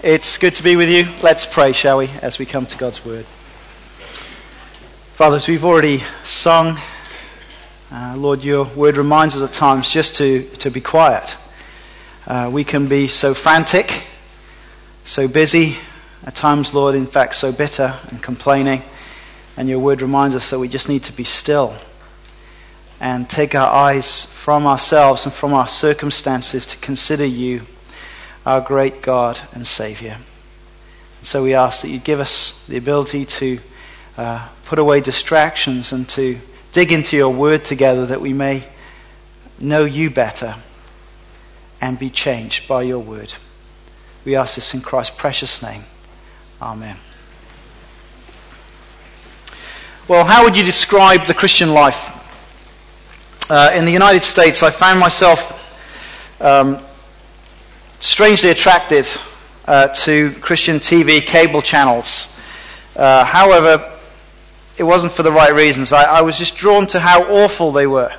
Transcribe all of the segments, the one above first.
It's good to be with you. Let's pray, shall we, as we come to God's Word. Fathers, we've already sung. Uh, Lord, your Word reminds us at times just to, to be quiet. Uh, we can be so frantic, so busy, at times, Lord, in fact, so bitter and complaining. And your Word reminds us that we just need to be still and take our eyes from ourselves and from our circumstances to consider you our great God and Savior. And So we ask that you give us the ability to uh, put away distractions and to dig into your word together that we may know you better and be changed by your word. We ask this in Christ's precious name. Amen. Well, how would you describe the Christian life? Uh, in the United States, I found myself um, strangely attracted uh, to Christian TV cable channels. Uh, however, it wasn't for the right reasons. I, I, was just drawn to how awful they were.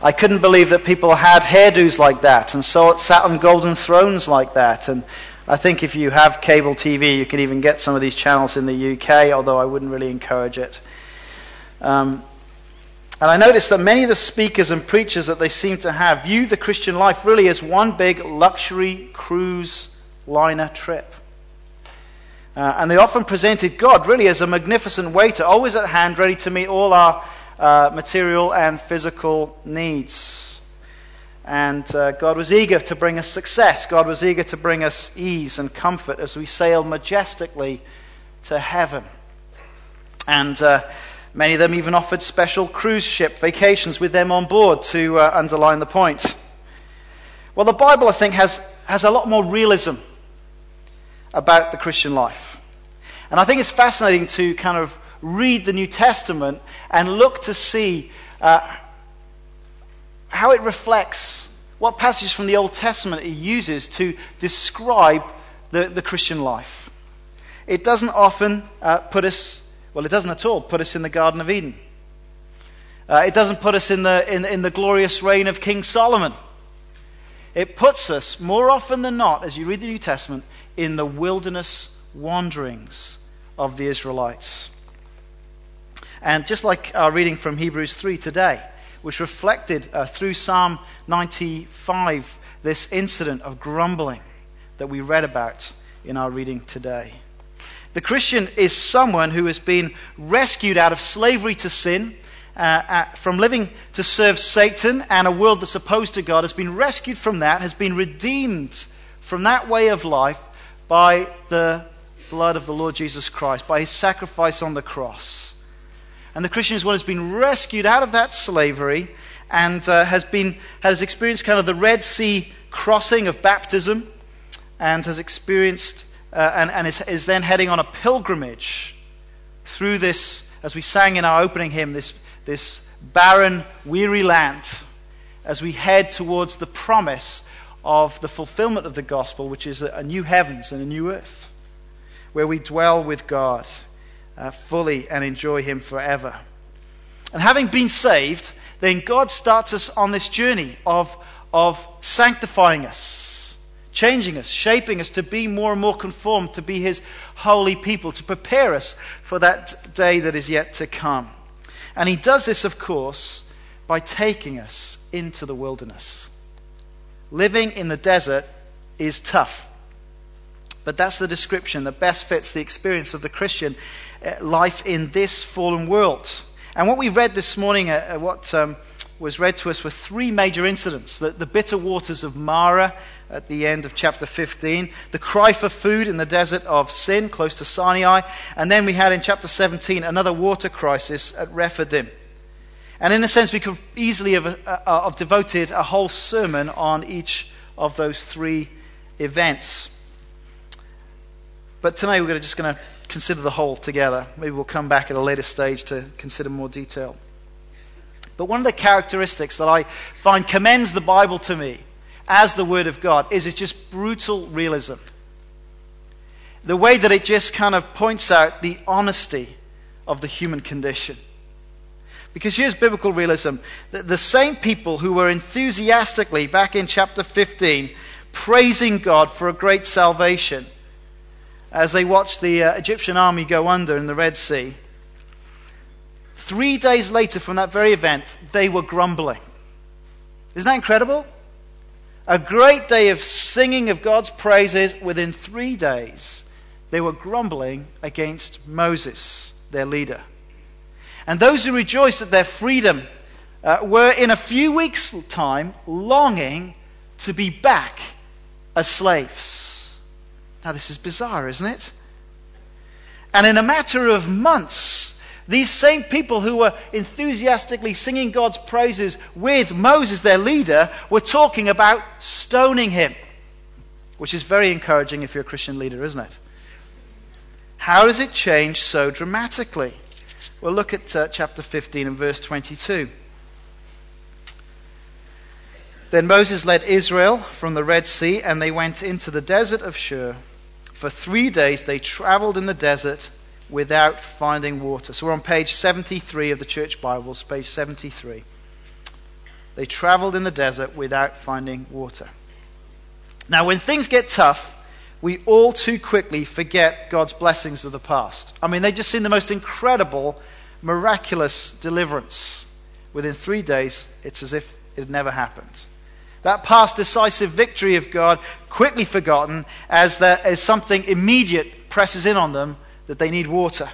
I couldn't believe that people had hairdos like that and so sat on golden thrones like that. And I think if you have cable TV, you can even get some of these channels in the UK, although I wouldn't really encourage it. Um, and I noticed that many of the speakers and preachers that they seem to have view the Christian life really as one big luxury cruise liner trip. Uh, and they often presented God really as a magnificent waiter, always at hand, ready to meet all our uh, material and physical needs. And uh, God was eager to bring us success. God was eager to bring us ease and comfort as we sail majestically to heaven. And uh, Many of them even offered special cruise ship vacations with them on board to uh, underline the point. Well, the Bible, I think, has, has a lot more realism about the Christian life. And I think it's fascinating to kind of read the New Testament and look to see uh, how it reflects what passages from the Old Testament it uses to describe the, the Christian life. It doesn't often uh, put us well, it doesn't at all put us in the Garden of Eden. Uh, it doesn't put us in the, in, in the glorious reign of King Solomon. It puts us, more often than not, as you read the New Testament, in the wilderness wanderings of the Israelites. And just like our reading from Hebrews 3 today, which reflected uh, through Psalm 95 this incident of grumbling that we read about in our reading today. The Christian is someone who has been rescued out of slavery to sin, uh, uh, from living to serve Satan and a world that's opposed to God, has been rescued from that, has been redeemed from that way of life by the blood of the Lord Jesus Christ, by his sacrifice on the cross. And the Christian is one who's been rescued out of that slavery and uh, has, been, has experienced kind of the Red Sea crossing of baptism and has experienced uh, and, and is, is then heading on a pilgrimage through this, as we sang in our opening hymn, this, this barren, weary land, as we head towards the promise of the fulfillment of the gospel, which is a, new heavens and a new earth, where we dwell with God uh, fully and enjoy Him forever. And having been saved, then God starts us on this journey of, of sanctifying us changing us, shaping us to be more and more conformed, to be His holy people, to prepare us for that day that is yet to come. And He does this, of course, by taking us into the wilderness. Living in the desert is tough. But that's the description that best fits the experience of the Christian uh, life in this fallen world. And what we read this morning, uh, what um, was read to us, were three major incidents the, the bitter waters of Marah at the end of chapter 15, the cry for food in the desert of Sin, close to Sinai, and then we had in chapter 17 another water crisis at Rephidim. And in a sense, we could easily have, uh, uh, have devoted a whole sermon on each of those three events. But tonight we're just going to consider the whole together. Maybe we'll come back at a later stage to consider more detail. But one of the characteristics that I find commends the Bible to me as the Word of God is it's just brutal realism. The way that it just kind of points out the honesty of the human condition. Because here's biblical realism the, the same people who were enthusiastically, back in chapter 15, praising God for a great salvation as they watched the uh, Egyptian army go under in the Red Sea. Three days later from that very event, they were grumbling. Isn't that incredible? A great day of singing of God's praises. Within three days, they were grumbling against Moses, their leader. And those who rejoiced at their freedom uh, were, in a few weeks' time, longing to be back as slaves. Now, this is bizarre, isn't it? And in a matter of months, these same people who were enthusiastically singing God's praises with Moses, their leader, were talking about stoning him, which is very encouraging if you're a Christian leader, isn't it? How does it change so dramatically? Well, look at uh, chapter 15 and verse 22. Then Moses led Israel from the Red Sea, and they went into the desert of Shur. For three days they traveled in the desert without finding water. So we're on page 73 of the Church Bibles, page 73. They traveled in the desert without finding water. Now, when things get tough, we all too quickly forget God's blessings of the past. I mean, they just seem the most incredible, miraculous deliverance. Within three days, it's as if it had never happened. That past decisive victory of God quickly forgotten as, there, as something immediate presses in on them that they need water.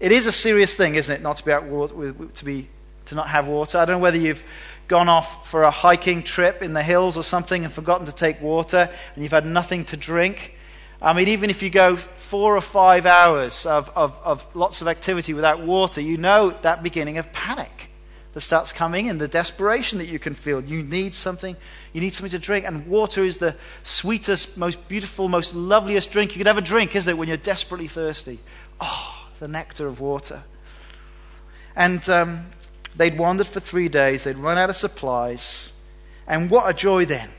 It is a serious thing, isn't it, not to be, out to, be to not have water? I don't know whether you've gone off for a hiking trip in the hills or something and forgotten to take water and you've had nothing to drink. I mean, even if you go four or five hours of, of, of lots of activity without water, you know that beginning of panic that starts coming and the desperation that you can feel. You need something. You need something to drink. And water is the sweetest, most beautiful, most loveliest drink you could ever drink, isn't it, when you're desperately thirsty? Oh, the nectar of water. And um, they'd wandered for three days. They'd run out of supplies. And what a joy then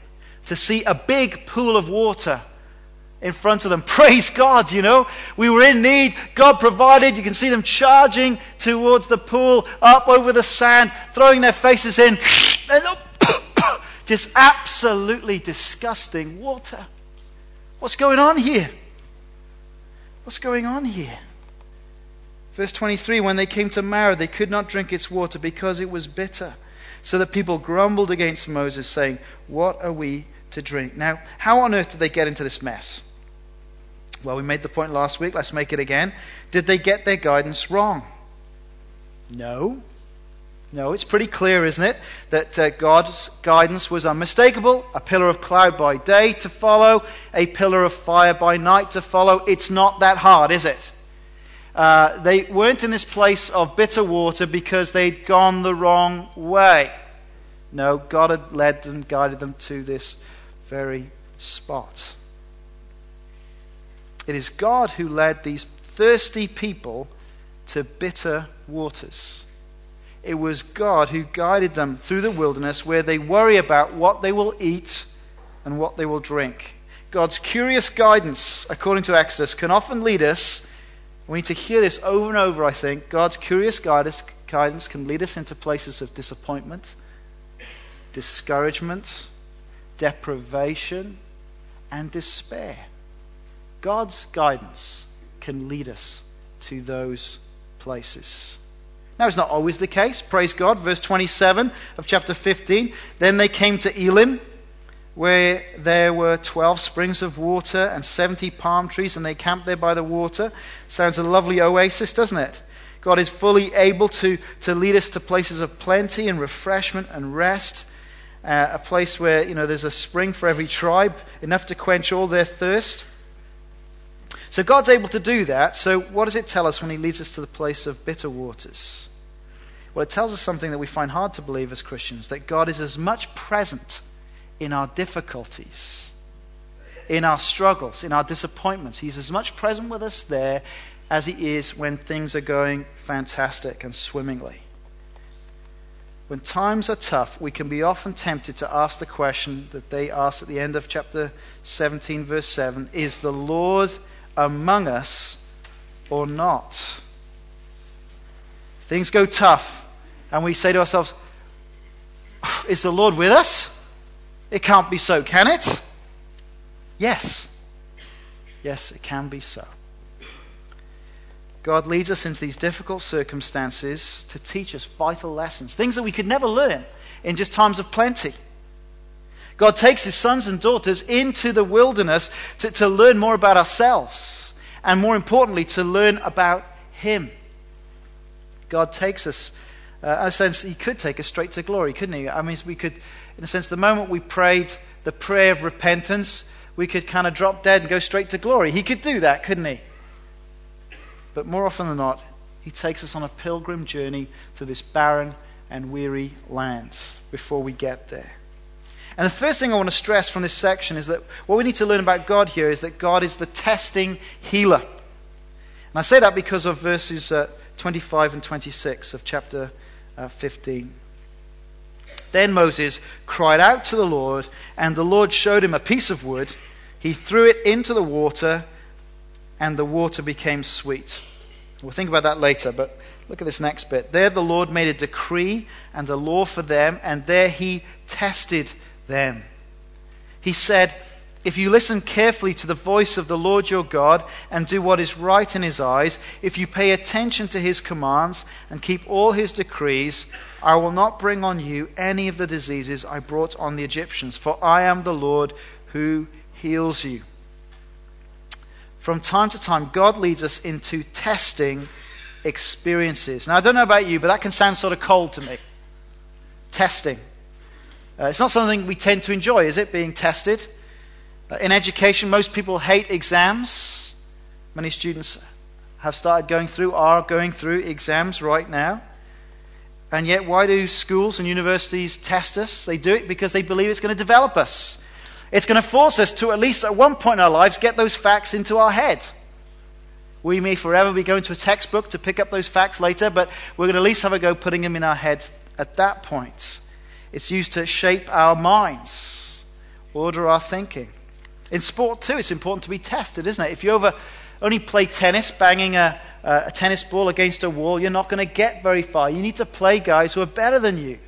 to see a big pool of water in front of them. Praise God, you know. We were in need. God provided. You can see them charging towards the pool, up over the sand, throwing their faces in. Just absolutely disgusting water. What's going on here? What's going on here? Verse 23 When they came to Marah, they could not drink its water because it was bitter. So the people grumbled against Moses, saying, What are we to drink? Now, how on earth did they get into this mess? Well, we made the point last week. Let's make it again. Did they get their guidance wrong? No. No, it's pretty clear, isn't it, that uh, God's guidance was unmistakable. A pillar of cloud by day to follow, a pillar of fire by night to follow. It's not that hard, is it? Uh, they weren't in this place of bitter water because they'd gone the wrong way. No, God had led and guided them to this very spot. It is God who led these thirsty people to bitter waters. It was God who guided them through the wilderness where they worry about what they will eat and what they will drink. God's curious guidance, according to Exodus, can often lead us. We need to hear this over and over, I think. God's curious guidance, can lead us into places of disappointment, discouragement, deprivation, and despair. God's guidance can lead us to those places. Now, it's not always the case. Praise God. Verse 27 of chapter 15. Then they came to Elim, where there were 12 springs of water and 70 palm trees, and they camped there by the water. Sounds a lovely oasis, doesn't it? God is fully able to, to lead us to places of plenty and refreshment and rest. Uh, a place where, you know, there's a spring for every tribe, enough to quench all their thirst. So God's able to do that. So what does it tell us when He leads us to the place of bitter waters? Well, it tells us something that we find hard to believe as Christians that God is as much present in our difficulties, in our struggles, in our disappointments. He's as much present with us there as He is when things are going fantastic and swimmingly. When times are tough, we can be often tempted to ask the question that they asked at the end of chapter 17, verse 7 Is the Lord among us or not. Things go tough, and we say to ourselves, oh, Is the Lord with us? It can't be so, can it? Yes. Yes, it can be so. God leads us into these difficult circumstances to teach us vital lessons, things that we could never learn in just times of plenty. God takes his sons and daughters into the wilderness to, to learn more about ourselves and, more importantly, to learn about him. God takes us, uh, in a sense, he could take us straight to glory, couldn't he? I mean, we could, in a sense, the moment we prayed the prayer of repentance, we could kind of drop dead and go straight to glory. He could do that, couldn't he? But more often than not, he takes us on a pilgrim journey to this barren and weary land before we get there. And the first thing I want to stress from this section is that what we need to learn about God here is that God is the testing healer. And I say that because of verses uh, 25 and 26 of chapter uh, 15. Then Moses cried out to the Lord, and the Lord showed him a piece of wood. He threw it into the water, and the water became sweet. We'll think about that later, but look at this next bit. There the Lord made a decree and a law for them, and there he tested them. He said, if you listen carefully to the voice of the Lord your God and do what is right in his eyes, if you pay attention to his commands and keep all his decrees, I will not bring on you any of the diseases I brought on the Egyptians, for I am the Lord who heals you. From time to time, God leads us into testing experiences. Now, I don't know about you, but that can sound sort of cold to me. Testing. Uh, it's not something we tend to enjoy, is it, being tested? Uh, in education, most people hate exams. Many students have started going through, are going through exams right now. And yet, why do schools and universities test us? They do it because they believe it's going to develop us. It's going to force us to, at least at one point in our lives, get those facts into our head. We may forever be going to a textbook to pick up those facts later, but we're going to at least have a go putting them in our head at that point. It's used to shape our minds, order our thinking. In sport, too, it's important to be tested, isn't it? If you ever only play tennis, banging a, a tennis ball against a wall, you're not going to get very far. You need to play guys who are better than you,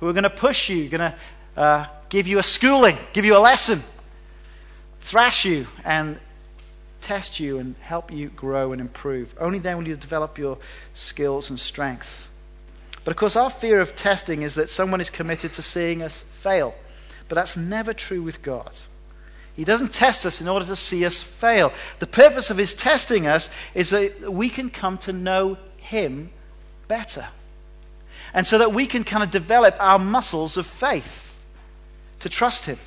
who are going to push you, going to uh, give you a schooling, give you a lesson, thrash you, and test you and help you grow and improve. Only then will you develop your skills and strength. But of course, our fear of testing is that someone is committed to seeing us fail. But that's never true with God. He doesn't test us in order to see us fail. The purpose of his testing us is that we can come to know him better. And so that we can kind of develop our muscles of faith to trust him.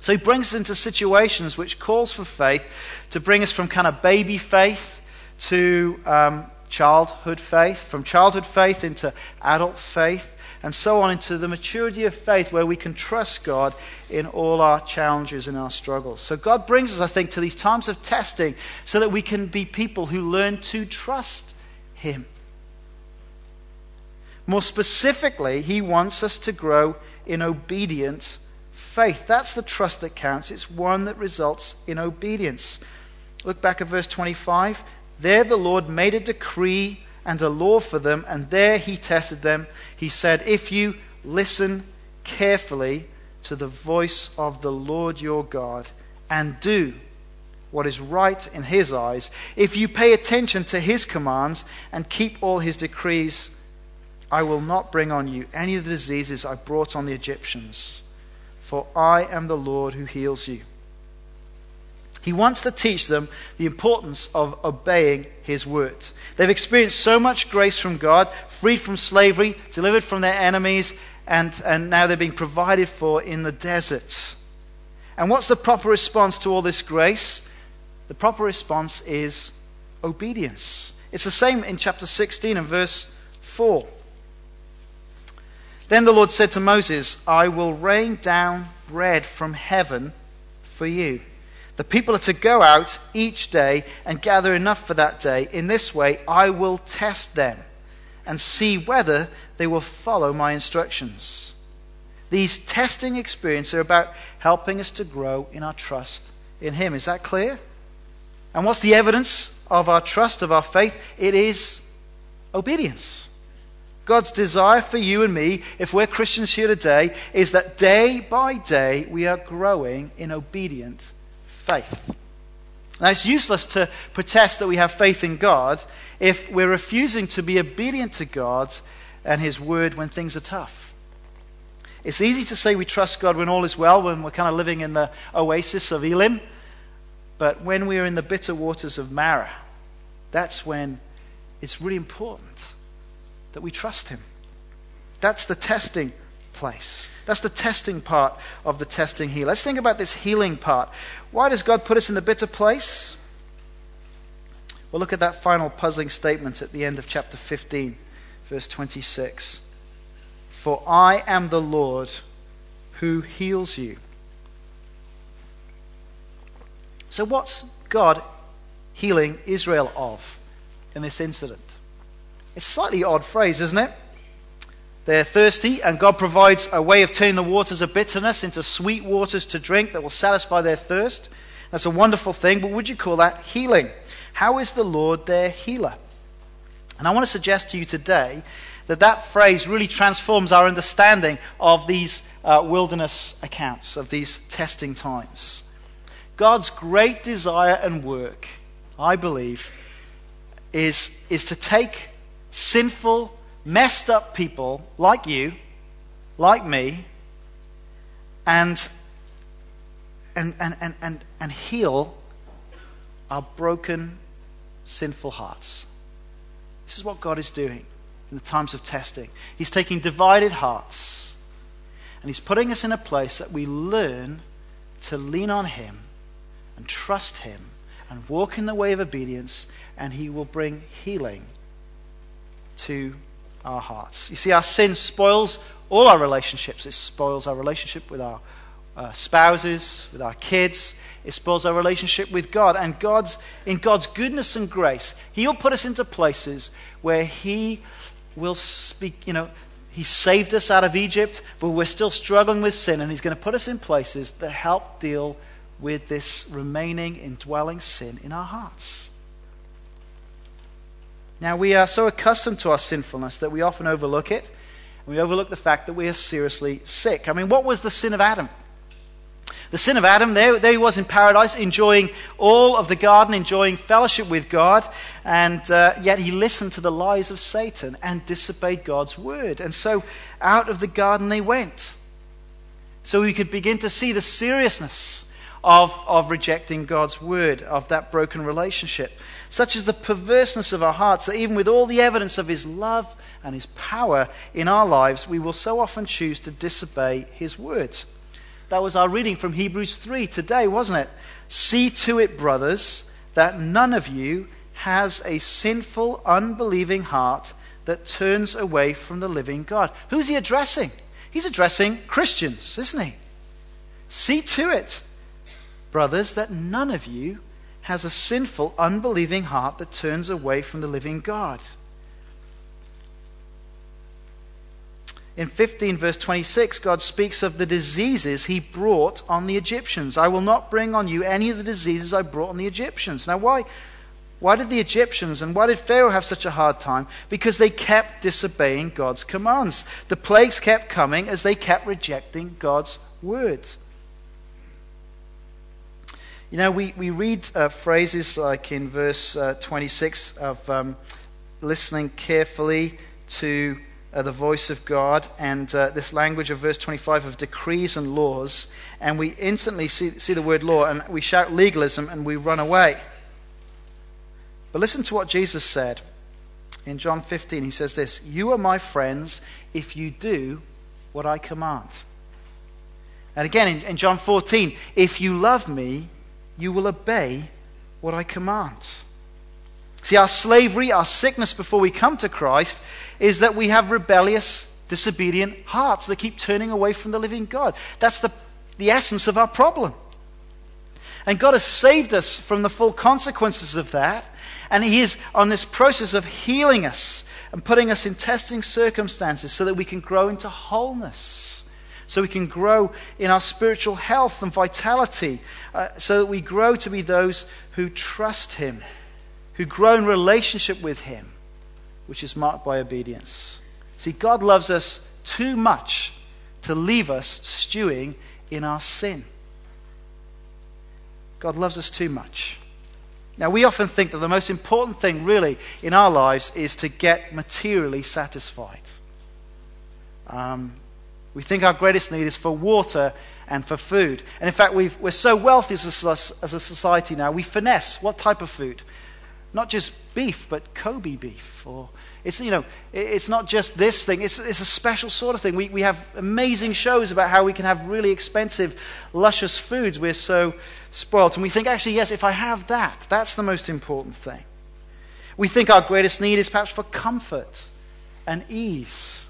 So he brings us into situations which calls for faith to bring us from kind of baby faith to um, childhood faith, from childhood faith into adult faith, and so on into the maturity of faith where we can trust God in all our challenges and our struggles. So God brings us, I think, to these times of testing so that we can be people who learn to trust Him. More specifically, He wants us to grow in obedient faith. That's the trust that counts. It's one that results in obedience. Look back at verse 25. There the Lord made a decree and a law for them, and there he tested them. He said, If you listen carefully to the voice of the Lord your God and do what is right in his eyes, if you pay attention to his commands and keep all his decrees, I will not bring on you any of the diseases I brought on the Egyptians, for I am the Lord who heals you. He wants to teach them the importance of obeying His word. They've experienced so much grace from God, freed from slavery, delivered from their enemies, and, and now they're being provided for in the deserts. And what's the proper response to all this grace? The proper response is obedience. It's the same in chapter 16 and verse 4. Then the Lord said to Moses, I will rain down bread from heaven for you the people are to go out each day and gather enough for that day. In this way, I will test them and see whether they will follow my instructions. These testing experiences are about helping us to grow in our trust in Him. Is that clear? And what's the evidence of our trust, of our faith? It is obedience. God's desire for you and me, if we're Christians here today, is that day by day we are growing in obedience faith. Now, it's useless to protest that we have faith in God if we're refusing to be obedient to God and His word when things are tough. It's easy to say we trust God when all is well, when we're kind of living in the oasis of Elim. But when we're in the bitter waters of Marah, that's when it's really important that we trust Him. That's the testing place. That's the testing part of the testing here. Let's think about this healing part. Why does God put us in the bitter place? Well, look at that final puzzling statement at the end of chapter 15, verse 26. For I am the Lord who heals you. So, what's God healing Israel of in this incident? It's a slightly odd phrase, isn't it? They're thirsty, and God provides a way of turning the waters of bitterness into sweet waters to drink that will satisfy their thirst. That's a wonderful thing, but would you call that healing? How is the Lord their healer? And I want to suggest to you today that that phrase really transforms our understanding of these uh, wilderness accounts, of these testing times. God's great desire and work, I believe, is, is to take sinful, messed up people like you, like me, and, and, and, and, and, heal our broken, sinful hearts. This is what God is doing in the times of testing. He's taking divided hearts and He's putting us in a place that we learn to lean on Him and trust Him and walk in the way of obedience, and He will bring healing to our hearts. You see, our sin spoils all our relationships. It spoils our relationship with our uh, spouses, with our kids. It spoils our relationship with God. And God's, in God's goodness and grace, He'll put us into places where He will speak, you know, He saved us out of Egypt, but we're still struggling with sin, and He's going to put us in places that help deal with this remaining indwelling sin in our hearts. Now, we are so accustomed to our sinfulness that we often overlook it. We overlook the fact that we are seriously sick. I mean, what was the sin of Adam? The sin of Adam, there, there he was in paradise, enjoying all of the garden, enjoying fellowship with God, and uh, yet he listened to the lies of Satan and disobeyed God's word. And so out of the garden they went. So we could begin to see the seriousness of, of rejecting God's word, of that broken relationship. Such is the perverseness of our hearts that even with all the evidence of his love and his power in our lives, we will so often choose to disobey his words. That was our reading from Hebrews 3 today, wasn't it? See to it, brothers, that none of you has a sinful, unbelieving heart that turns away from the living God. Who's he addressing? He's addressing Christians, isn't he? See to it, brothers, that none of you has a sinful, unbelieving heart that turns away from the living God. In 15, verse 26, God speaks of the diseases he brought on the Egyptians. I will not bring on you any of the diseases I brought on the Egyptians. Now, why, why did the Egyptians and why did Pharaoh have such a hard time? Because they kept disobeying God's commands. The plagues kept coming as they kept rejecting God's words. You know, we, we read uh, phrases like in verse uh, 26 of um, listening carefully to uh, the voice of God, and uh, this language of verse 25 of decrees and laws, and we instantly see, see the word law, and we shout legalism and we run away. But listen to what Jesus said in John 15. He says this You are my friends if you do what I command. And again in, in John 14, if you love me, you will obey what I command. See, our slavery, our sickness before we come to Christ is that we have rebellious, disobedient hearts that keep turning away from the living God. That's the, the essence of our problem. And God has saved us from the full consequences of that. And He is on this process of healing us and putting us in testing circumstances so that we can grow into wholeness. So we can grow in our spiritual health and vitality. Uh, so that we grow to be those who trust Him, who grow in relationship with Him which is marked by obedience. See, God loves us too much to leave us stewing in our sin. God loves us too much. Now, we often think that the most important thing, really, in our lives is to get materially satisfied. Um, we think our greatest need is for water and for food. And in fact, we are so wealthy as a, as a society now, we finesse what type of food? Not just beef, but Kobe beef or it's, you know, it's not just this thing, it's, it's a special sort of thing. We, we have amazing shows about how we can have really expensive, luscious foods. We're so spoiled. And we think, actually, yes, if I have that, that's the most important thing. We think our greatest need is perhaps for comfort and ease.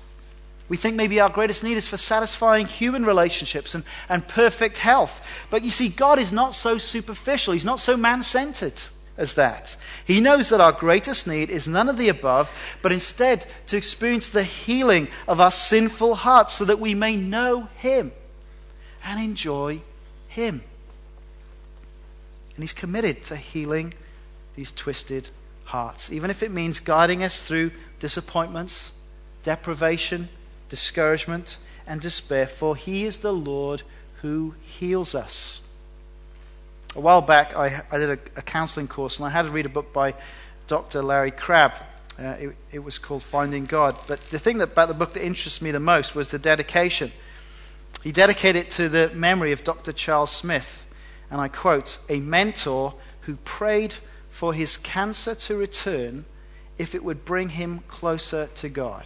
We think maybe our greatest need is for satisfying human relationships and, and perfect health. But you see, God is not so superficial, He's not so man centered as that. He knows that our greatest need is none of the above, but instead to experience the healing of our sinful hearts so that we may know Him and enjoy Him. And He's committed to healing these twisted hearts, even if it means guiding us through disappointments, deprivation, discouragement, and despair, for He is the Lord who heals us a while back, I, I did a, a, counseling course and I had to read a book by Dr. Larry Crabb. Uh, it, it, was called Finding God. But the thing that, about the book that interests me the most was the dedication. He dedicated it to the memory of Dr. Charles Smith. And I quote, a mentor who prayed for his cancer to return if it would bring him closer to God.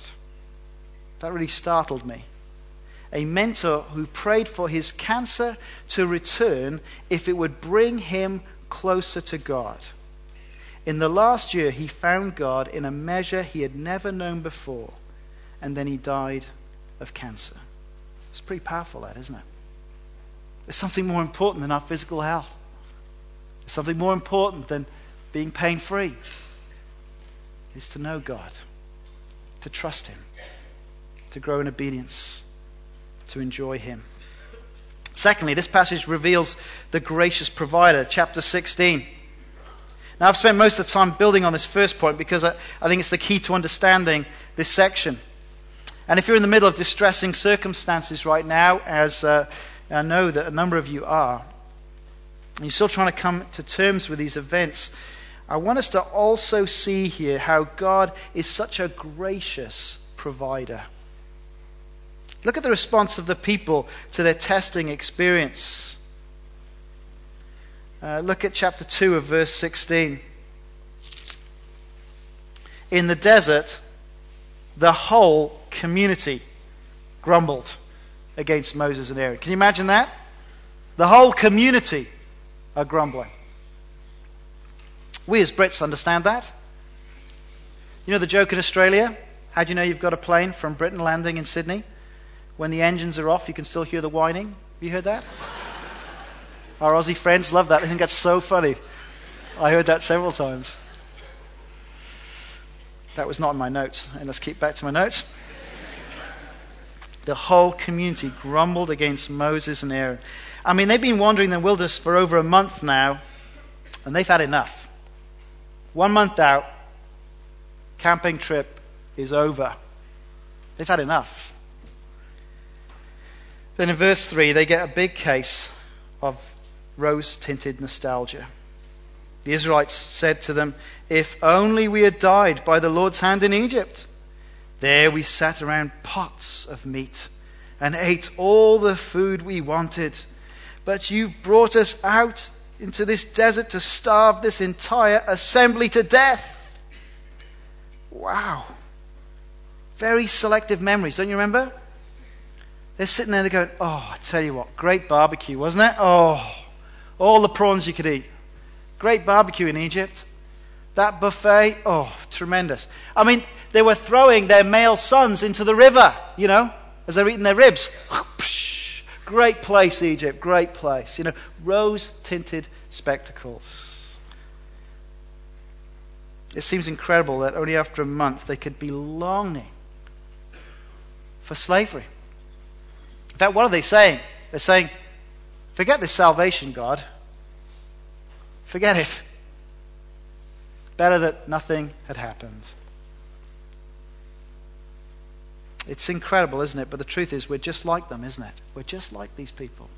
That really startled me a mentor who prayed for his cancer to return if it would bring him closer to God. In the last year, he found God in a measure he had never known before, and then he died of cancer. It's pretty powerful, that, isn't it? There's something more important than our physical health. There's something more important than being pain free. Is to know God, to trust Him, to grow in obedience to enjoy Him. Secondly, this passage reveals the gracious provider, chapter 16. Now, I've spent most of the time building on this first point because I, I think it's the key to understanding this section. And if you're in the middle of distressing circumstances right now, as uh, I know that a number of you are, and you're still trying to come to terms with these events, I want us to also see here how God is such a gracious provider. Look at the response of the people to their testing experience. Uh, look at chapter 2 of verse 16. In the desert, the whole community grumbled against Moses and Aaron. Can you imagine that? The whole community are grumbling. We as Brits understand that. You know the joke in Australia? How do you know you've got a plane from Britain landing in Sydney? When the engines are off, you can still hear the whining. Have you heard that? Our Aussie friends love that. They think that's so funny. I heard that several times. That was not in my notes. And let's keep back to my notes. The whole community grumbled against Moses and Aaron. I mean, they've been wandering the wilderness for over a month now, and they've had enough. One month out, camping trip is over. They've had enough. Then in verse 3, they get a big case of rose tinted nostalgia. The Israelites said to them, If only we had died by the Lord's hand in Egypt. There we sat around pots of meat and ate all the food we wanted. But you've brought us out into this desert to starve this entire assembly to death. Wow. Very selective memories, don't you remember? They're sitting there, and they're going, Oh, I tell you what, great barbecue, wasn't it? Oh, all the prawns you could eat. Great barbecue in Egypt. That buffet, oh, tremendous. I mean, they were throwing their male sons into the river, you know, as they're eating their ribs. Great place, Egypt, great place. You know, rose tinted spectacles. It seems incredible that only after a month they could be longing for slavery. In fact, what are they saying? They're saying, forget this salvation, God. Forget it. Better that nothing had happened. It's incredible, isn't it? But the truth is, we're just like them, isn't it? We're just like these people.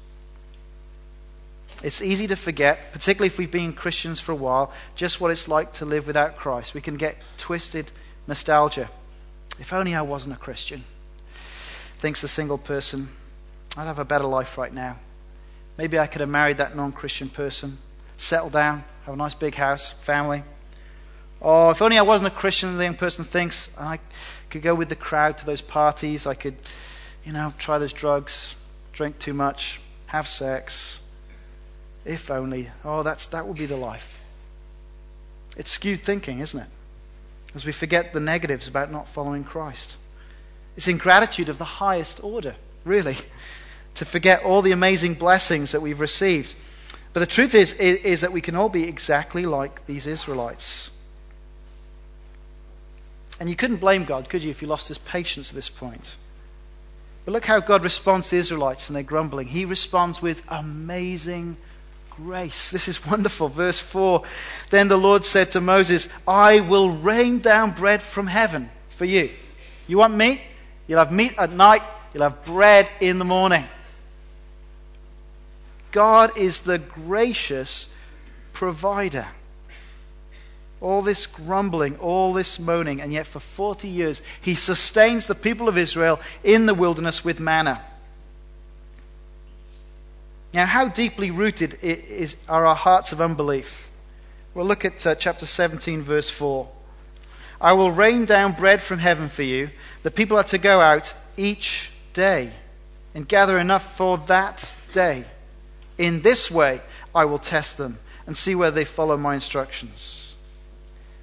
It's easy to forget, particularly if we've been Christians for a while, just what it's like to live without Christ. We can get twisted nostalgia. If only I wasn't a Christian, thinks the single person. I'd have a better life right now. Maybe I could have married that non Christian person, settled down, have a nice big house, family. Oh, if only I wasn't a Christian, the young person thinks, I could go with the crowd to those parties. I could, you know, try those drugs, drink too much, have sex. If only. Oh, that's, that would be the life. It's skewed thinking, isn't it? As we forget the negatives about not following Christ. It's ingratitude of the highest order, really, to forget all the amazing blessings that we've received. But the truth is, is, is that we can all be exactly like these Israelites. And you couldn't blame God, could you, if you lost his patience at this point? But look how God responds to the Israelites and their grumbling. He responds with amazing grace. This is wonderful. Verse 4 Then the Lord said to Moses, I will rain down bread from heaven for you. You want meat? You'll have meat at night, you'll have bread in the morning. God is the gracious provider all this grumbling, all this moaning, and yet for 40 years he sustains the people of Israel in the wilderness with manna. Now, how deeply rooted is, are our hearts of unbelief? Well, look at uh, chapter 17, verse 4. I will rain down bread from heaven for you. The people are to go out each day and gather enough for that day. In this way, I will test them and see whether they follow my instructions.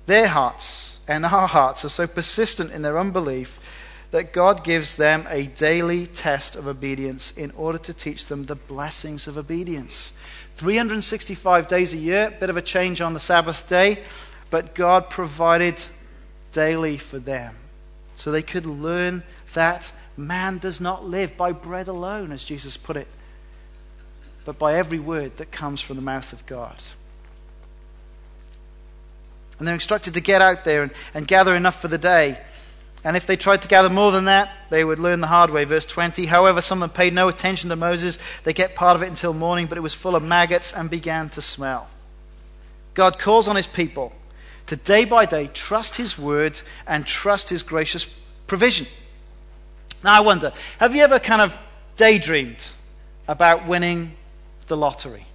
Their hearts and our hearts are so persistent in their unbelief that God gives them a daily test of obedience in order to teach them the blessings of obedience. 365 days a year, bit of a change on the Sabbath day, but God provided daily for them so they could learn that man does not live by bread alone, as Jesus put it, but by every word that comes from the mouth of God. And they're instructed to get out there and, and gather enough for the day. And if they tried to gather more than that, they would learn the hard way. Verse 20 However, some of them paid no attention to Moses. They get part of it until morning, but it was full of maggots and began to smell. God calls on his people to day by day trust his word and trust his gracious provision. Now, I wonder have you ever kind of daydreamed about winning the lottery?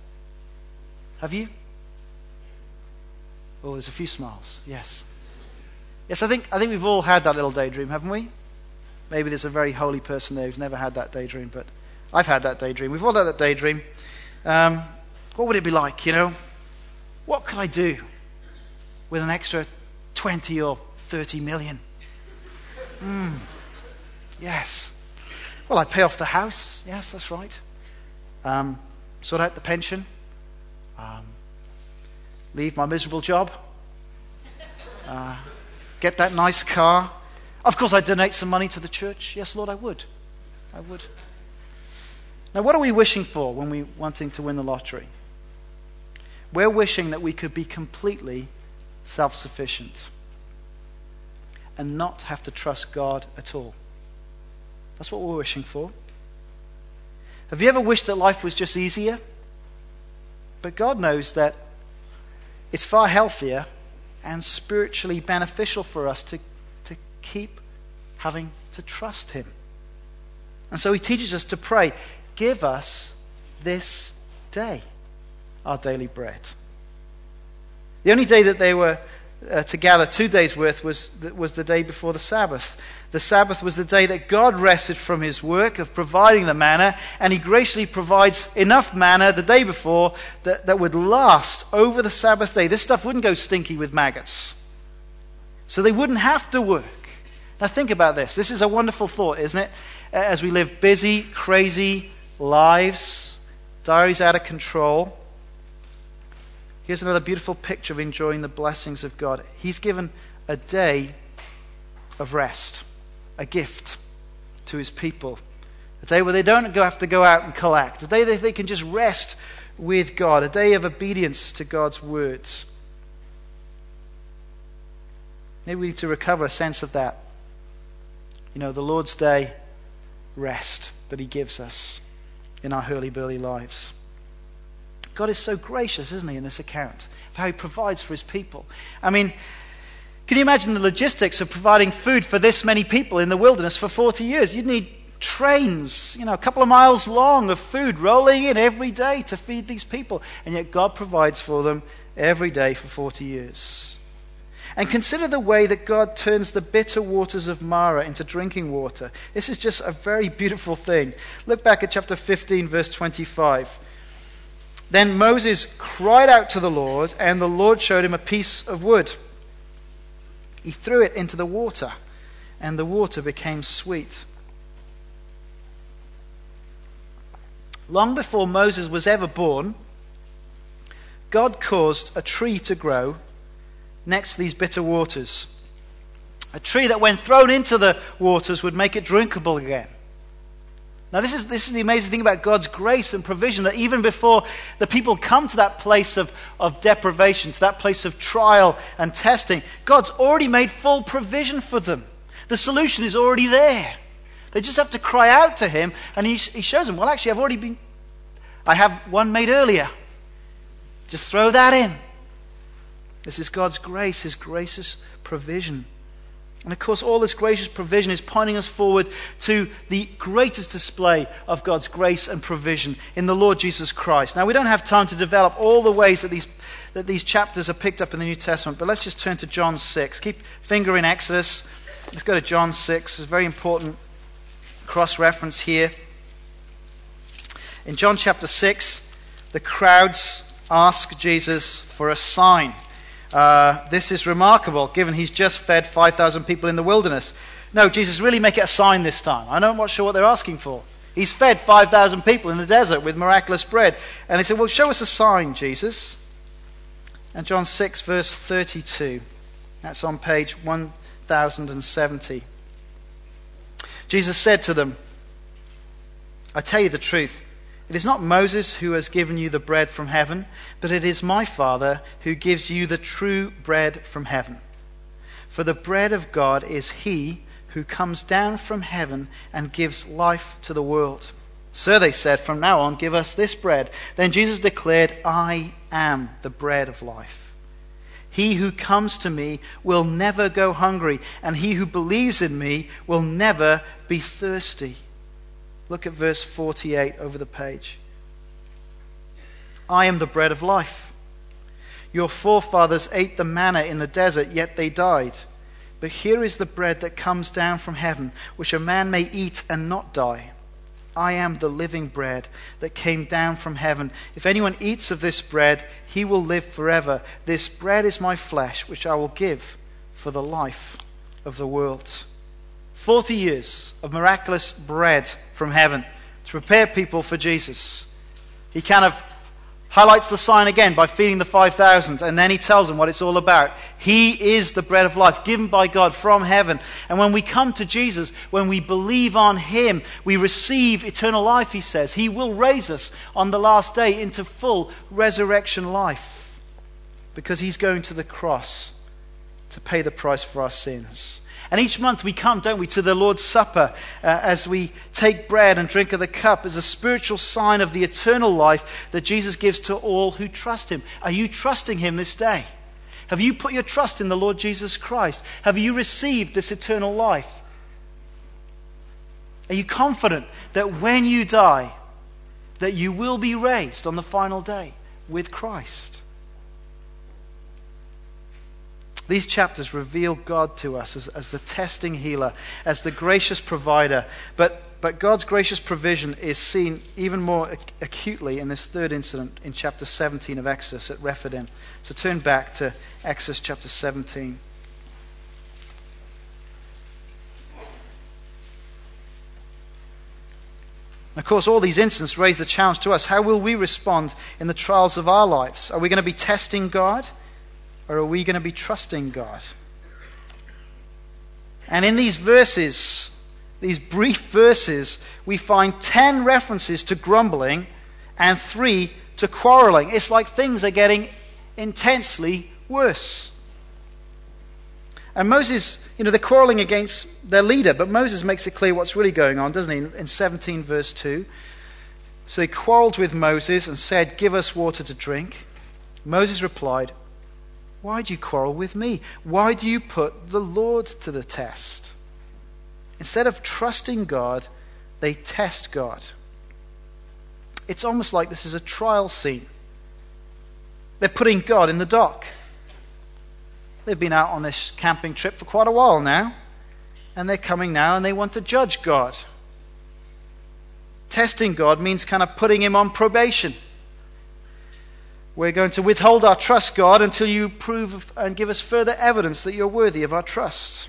Have you? Oh, there's a few smiles. Yes. Yes, I think, I think we've all had that little daydream, haven't we? Maybe there's a very holy person there who's never had that daydream, but I've had that daydream. We've all had that daydream. Um, what would it be like, you know? What could I do with an extra 20 or 30 million? Mm. Yes. Well, I'd pay off the house. Yes, that's right. Um, sort out the pension. Um, leave my miserable job, uh, get that nice car. Of course, I'd donate some money to the church. Yes, Lord, I would. I would. Now, what are we wishing for when we're wanting to win the lottery? We're wishing that we could be completely self sufficient and not have to trust God at all. That's what we're wishing for. Have you ever wished that life was just easier? But God knows that it's far healthier and spiritually beneficial for us to, to keep having to trust Him. And so He teaches us to pray, Give us this day our daily bread. The only day that they were uh, to gather, two days' worth, was, was the day before the Sabbath. The Sabbath was the day that God rested from his work of providing the manna, and he graciously provides enough manna the day before that, that would last over the Sabbath day. This stuff wouldn't go stinky with maggots. So they wouldn't have to work. Now, think about this. This is a wonderful thought, isn't it? As we live busy, crazy lives, diaries out of control. Here's another beautiful picture of enjoying the blessings of God. He's given a day of rest, a gift to his people. A day where they don't have to go out and collect. A day that they can just rest with God. A day of obedience to God's words. Maybe we need to recover a sense of that. You know, the Lord's Day rest that He gives us in our hurly burly lives. God is so gracious, isn't he, in this account of how he provides for his people. I mean, can you imagine the logistics of providing food for this many people in the wilderness for 40 years? You'd need trains, you know, a couple of miles long of food rolling in every day to feed these people. And yet God provides for them every day for 40 years. And consider the way that God turns the bitter waters of Marah into drinking water. This is just a very beautiful thing. Look back at chapter 15, verse 25. Then Moses cried out to the Lord, and the Lord showed him a piece of wood. He threw it into the water, and the water became sweet. Long before Moses was ever born, God caused a tree to grow next to these bitter waters. A tree that, when thrown into the waters, would make it drinkable again. Now, this is, this is the amazing thing about God's grace and provision that even before the people come to that place of, of deprivation, to that place of trial and testing, God's already made full provision for them. The solution is already there. They just have to cry out to Him, and He, he shows them, well, actually, I've already been, I have one made earlier. Just throw that in. This is God's grace, His gracious provision. And of course, all this gracious provision is pointing us forward to the greatest display of God's grace and provision in the Lord Jesus Christ. Now, we don't have time to develop all the ways that these, that these chapters are picked up in the New Testament, but let's just turn to John 6. Keep finger in Exodus. Let's go to John 6. It's a very important cross reference here. In John chapter 6, the crowds ask Jesus for a sign. Uh, this is remarkable, given he's just fed 5,000 people in the wilderness. No, Jesus, really make it a sign this time. I'm not sure what they're asking for. He's fed 5,000 people in the desert with miraculous bread. And they said, Well, show us a sign, Jesus. And John 6, verse 32. That's on page 1070. Jesus said to them, I tell you the truth. It is not Moses who has given you the bread from heaven, but it is my Father who gives you the true bread from heaven. For the bread of God is he who comes down from heaven and gives life to the world. Sir, they said, from now on, give us this bread. Then Jesus declared, I am the bread of life. He who comes to me will never go hungry, and he who believes in me will never be thirsty. Look at verse 48 over the page. I am the bread of life. Your forefathers ate the manna in the desert, yet they died. But here is the bread that comes down from heaven, which a man may eat and not die. I am the living bread that came down from heaven. If anyone eats of this bread, he will live forever. This bread is my flesh, which I will give for the life of the world. 40 years of miraculous bread from heaven to prepare people for Jesus. He kind of highlights the sign again by feeding the 5,000, and then he tells them what it's all about. He is the bread of life given by God from heaven. And when we come to Jesus, when we believe on him, we receive eternal life, he says. He will raise us on the last day into full resurrection life because he's going to the cross to pay the price for our sins. And each month we come, don't we, to the Lord's Supper uh, as we take bread and drink of the cup as a spiritual sign of the eternal life that Jesus gives to all who trust Him. Are you trusting Him this day? Have you put your trust in the Lord Jesus Christ? Have you received this eternal life? Are you confident that when you die, that you will be raised on the final day with Christ? These chapters reveal God to us as, as the testing healer, as the gracious provider. But, but God's gracious provision is seen even more ac- acutely in this third incident in chapter 17 of Exodus at Rephidim. So turn back to Exodus chapter 17. Of course, all these incidents raise the challenge to us how will we respond in the trials of our lives? Are we going to be testing God? Or are we going to be trusting God? And in these verses, these brief verses, we find 10 references to grumbling and 3 to quarreling. It's like things are getting intensely worse. And Moses, you know, they're quarreling against their leader, but Moses makes it clear what's really going on, doesn't he? In 17, verse 2. So they quarreled with Moses and said, Give us water to drink. Moses replied, Why do you quarrel with me? Why do you put the Lord to the test? Instead of trusting God, they test God. It's almost like this is a trial scene. They're putting God in the dock. They've been out on this camping trip for quite a while now, and they're coming now and they want to judge God. Testing God means kind of putting him on probation. We're going to withhold our trust, God, until you prove and give us further evidence that you're worthy of our trust.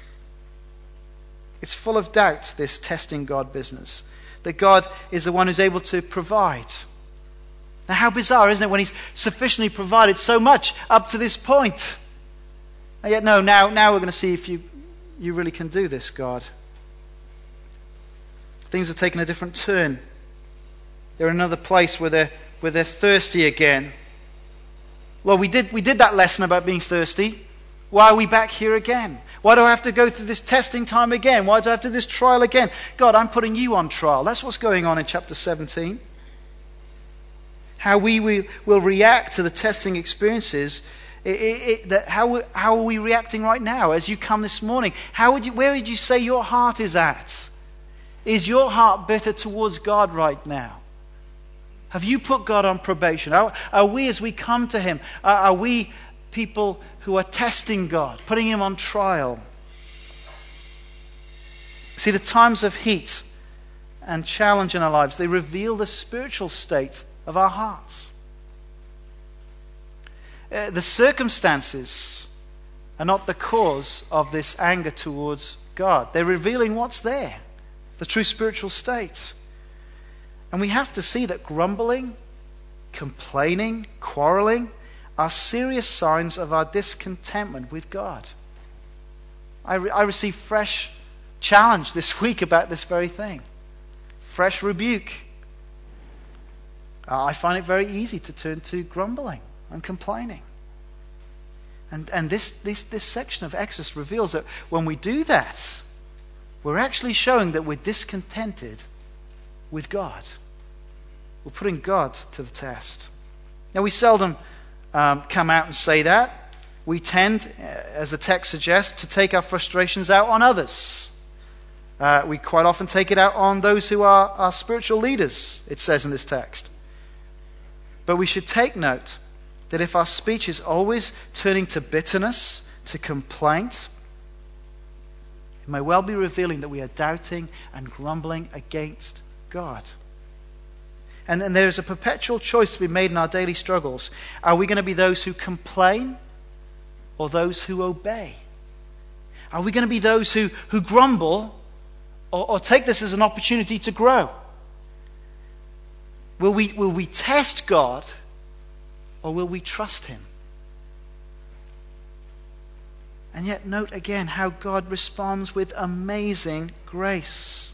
It's full of doubt, this testing God business, that God is the one who's able to provide. Now, how bizarre, isn't it, when He's sufficiently provided so much up to this point? And yet, no, now, now we're going to see if you, you really can do this, God. Things have taken a different turn. They're in another place where they're, where they're thirsty again. Well, we did, we did that lesson about being thirsty. Why are we back here again? Why do I have to go through this testing time again? Why do I have to do this trial again? God, I'm putting you on trial. That's what's going on in chapter 17. How we will, will react to the testing experiences. It, it, it, that how, how are we reacting right now as you come this morning? How would you, where would you say your heart is at? Is your heart bitter towards God right now? Have you put God on probation? Are, are we, as we come to Him, are, are we people who are testing God, putting Him on trial? See, the times of heat and challenge in our lives, they reveal the spiritual state of our hearts. Uh, the circumstances are not the cause of this anger towards God. They're revealing what's there, the true spiritual state. And we have to see that grumbling, complaining, quarreling are serious signs of our discontentment with God. I, re- I received fresh challenge this week about this very thing, fresh rebuke. Uh, I find it very easy to turn to grumbling and complaining. And, and this, this, this section of Exodus reveals that when we do that, we're actually showing that we're discontented with God. We're putting God to the test. Now, we seldom um, come out and say that. We tend, uh, as the text suggests, to take our frustrations out on others. Uh, we quite often take it out on those who are our spiritual leaders, it says in this text. But we should take note that if our speech is always turning to bitterness, to complaint, it may well be revealing that we are doubting and grumbling against God. And, and there is a perpetual choice to be made in our daily struggles. Are we going to be those who complain or those who obey? Are we going to be those who, who grumble or, or take this as an opportunity to grow? Will we, will we test God or will we trust Him? And yet, note again how God responds with amazing grace.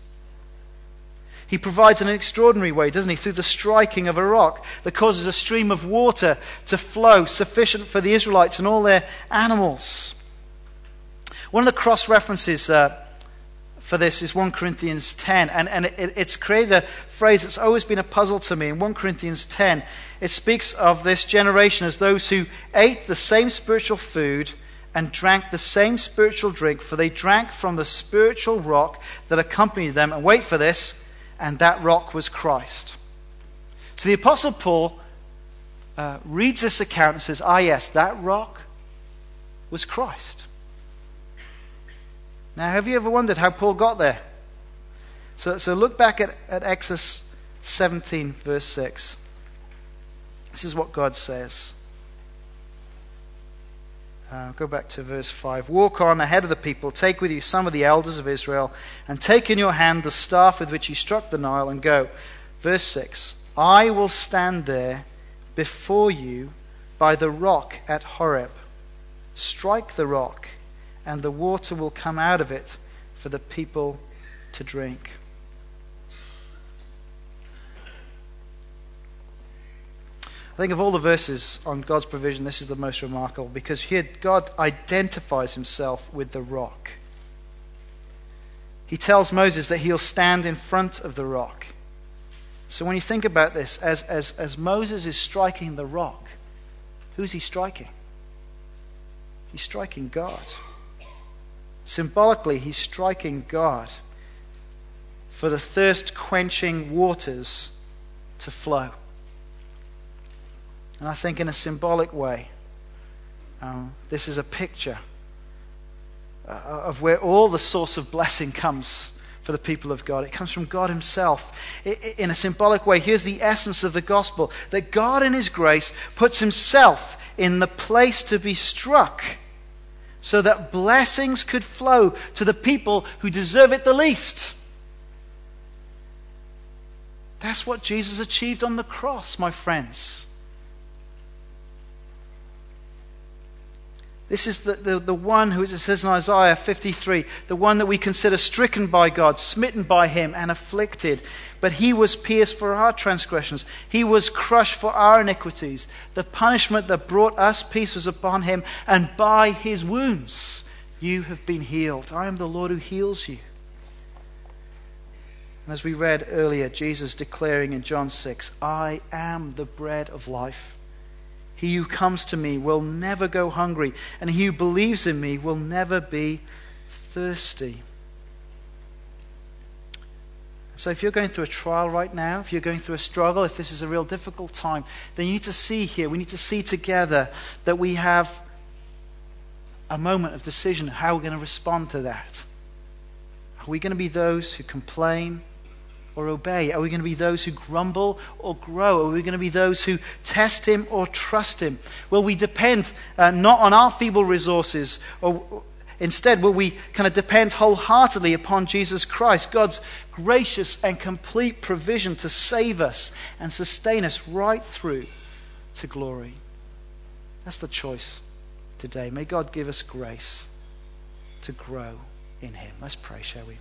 He provides in an extraordinary way, doesn't he? Through the striking of a rock that causes a stream of water to flow sufficient for the Israelites and all their animals. One of the cross references uh, for this is 1 Corinthians 10, and, and it, it's created a phrase that's always been a puzzle to me. In 1 Corinthians 10, it speaks of this generation as those who ate the same spiritual food and drank the same spiritual drink, for they drank from the spiritual rock that accompanied them. And wait for this and that rock was Christ. So the Apostle Paul uh, reads this account and says, Ah, yes, that rock was Christ. Now, have you ever wondered how Paul got there? So, so look back at, at Exodus 17, verse 6. This is what God says. Uh, go back to verse 5. Walk on ahead of the people, take with you some of the elders of Israel, and take in your hand the staff with which you struck the Nile, and go. Verse 6 I will stand there before you by the rock at Horeb. Strike the rock, and the water will come out of it for the people to drink. I think of all the verses on God's provision, this is the most remarkable because here God identifies himself with the rock. He tells Moses that he'll stand in front of the rock. So when you think about this, as, as, as Moses is striking the rock, who's he striking? He's striking God. Symbolically, he's striking God for the thirst quenching waters to flow. And I think, in a symbolic way, um, this is a picture uh, of where all the source of blessing comes for the people of God. It comes from God Himself. In a symbolic way, here's the essence of the gospel that God, in His grace, puts Himself in the place to be struck so that blessings could flow to the people who deserve it the least. That's what Jesus achieved on the cross, my friends. This is the, the, the one who, as it says in Isaiah 53, the one that we consider stricken by God, smitten by him, and afflicted. But he was pierced for our transgressions, he was crushed for our iniquities. The punishment that brought us peace was upon him, and by his wounds you have been healed. I am the Lord who heals you. And as we read earlier, Jesus declaring in John 6, I am the bread of life. He who comes to me will never go hungry, and he who believes in me will never be thirsty. So, if you're going through a trial right now, if you're going through a struggle, if this is a real difficult time, then you need to see here, we need to see together that we have a moment of decision how we're going to respond to that. Are we going to be those who complain? Or obey? Are we going to be those who grumble or grow? Are we going to be those who test Him or trust Him? Will we depend uh, not on our feeble resources, or instead, will we kind of depend wholeheartedly upon Jesus Christ, God's gracious and complete provision to save us and sustain us right through to glory? That's the choice today. May God give us grace to grow in Him. Let's pray, shall we?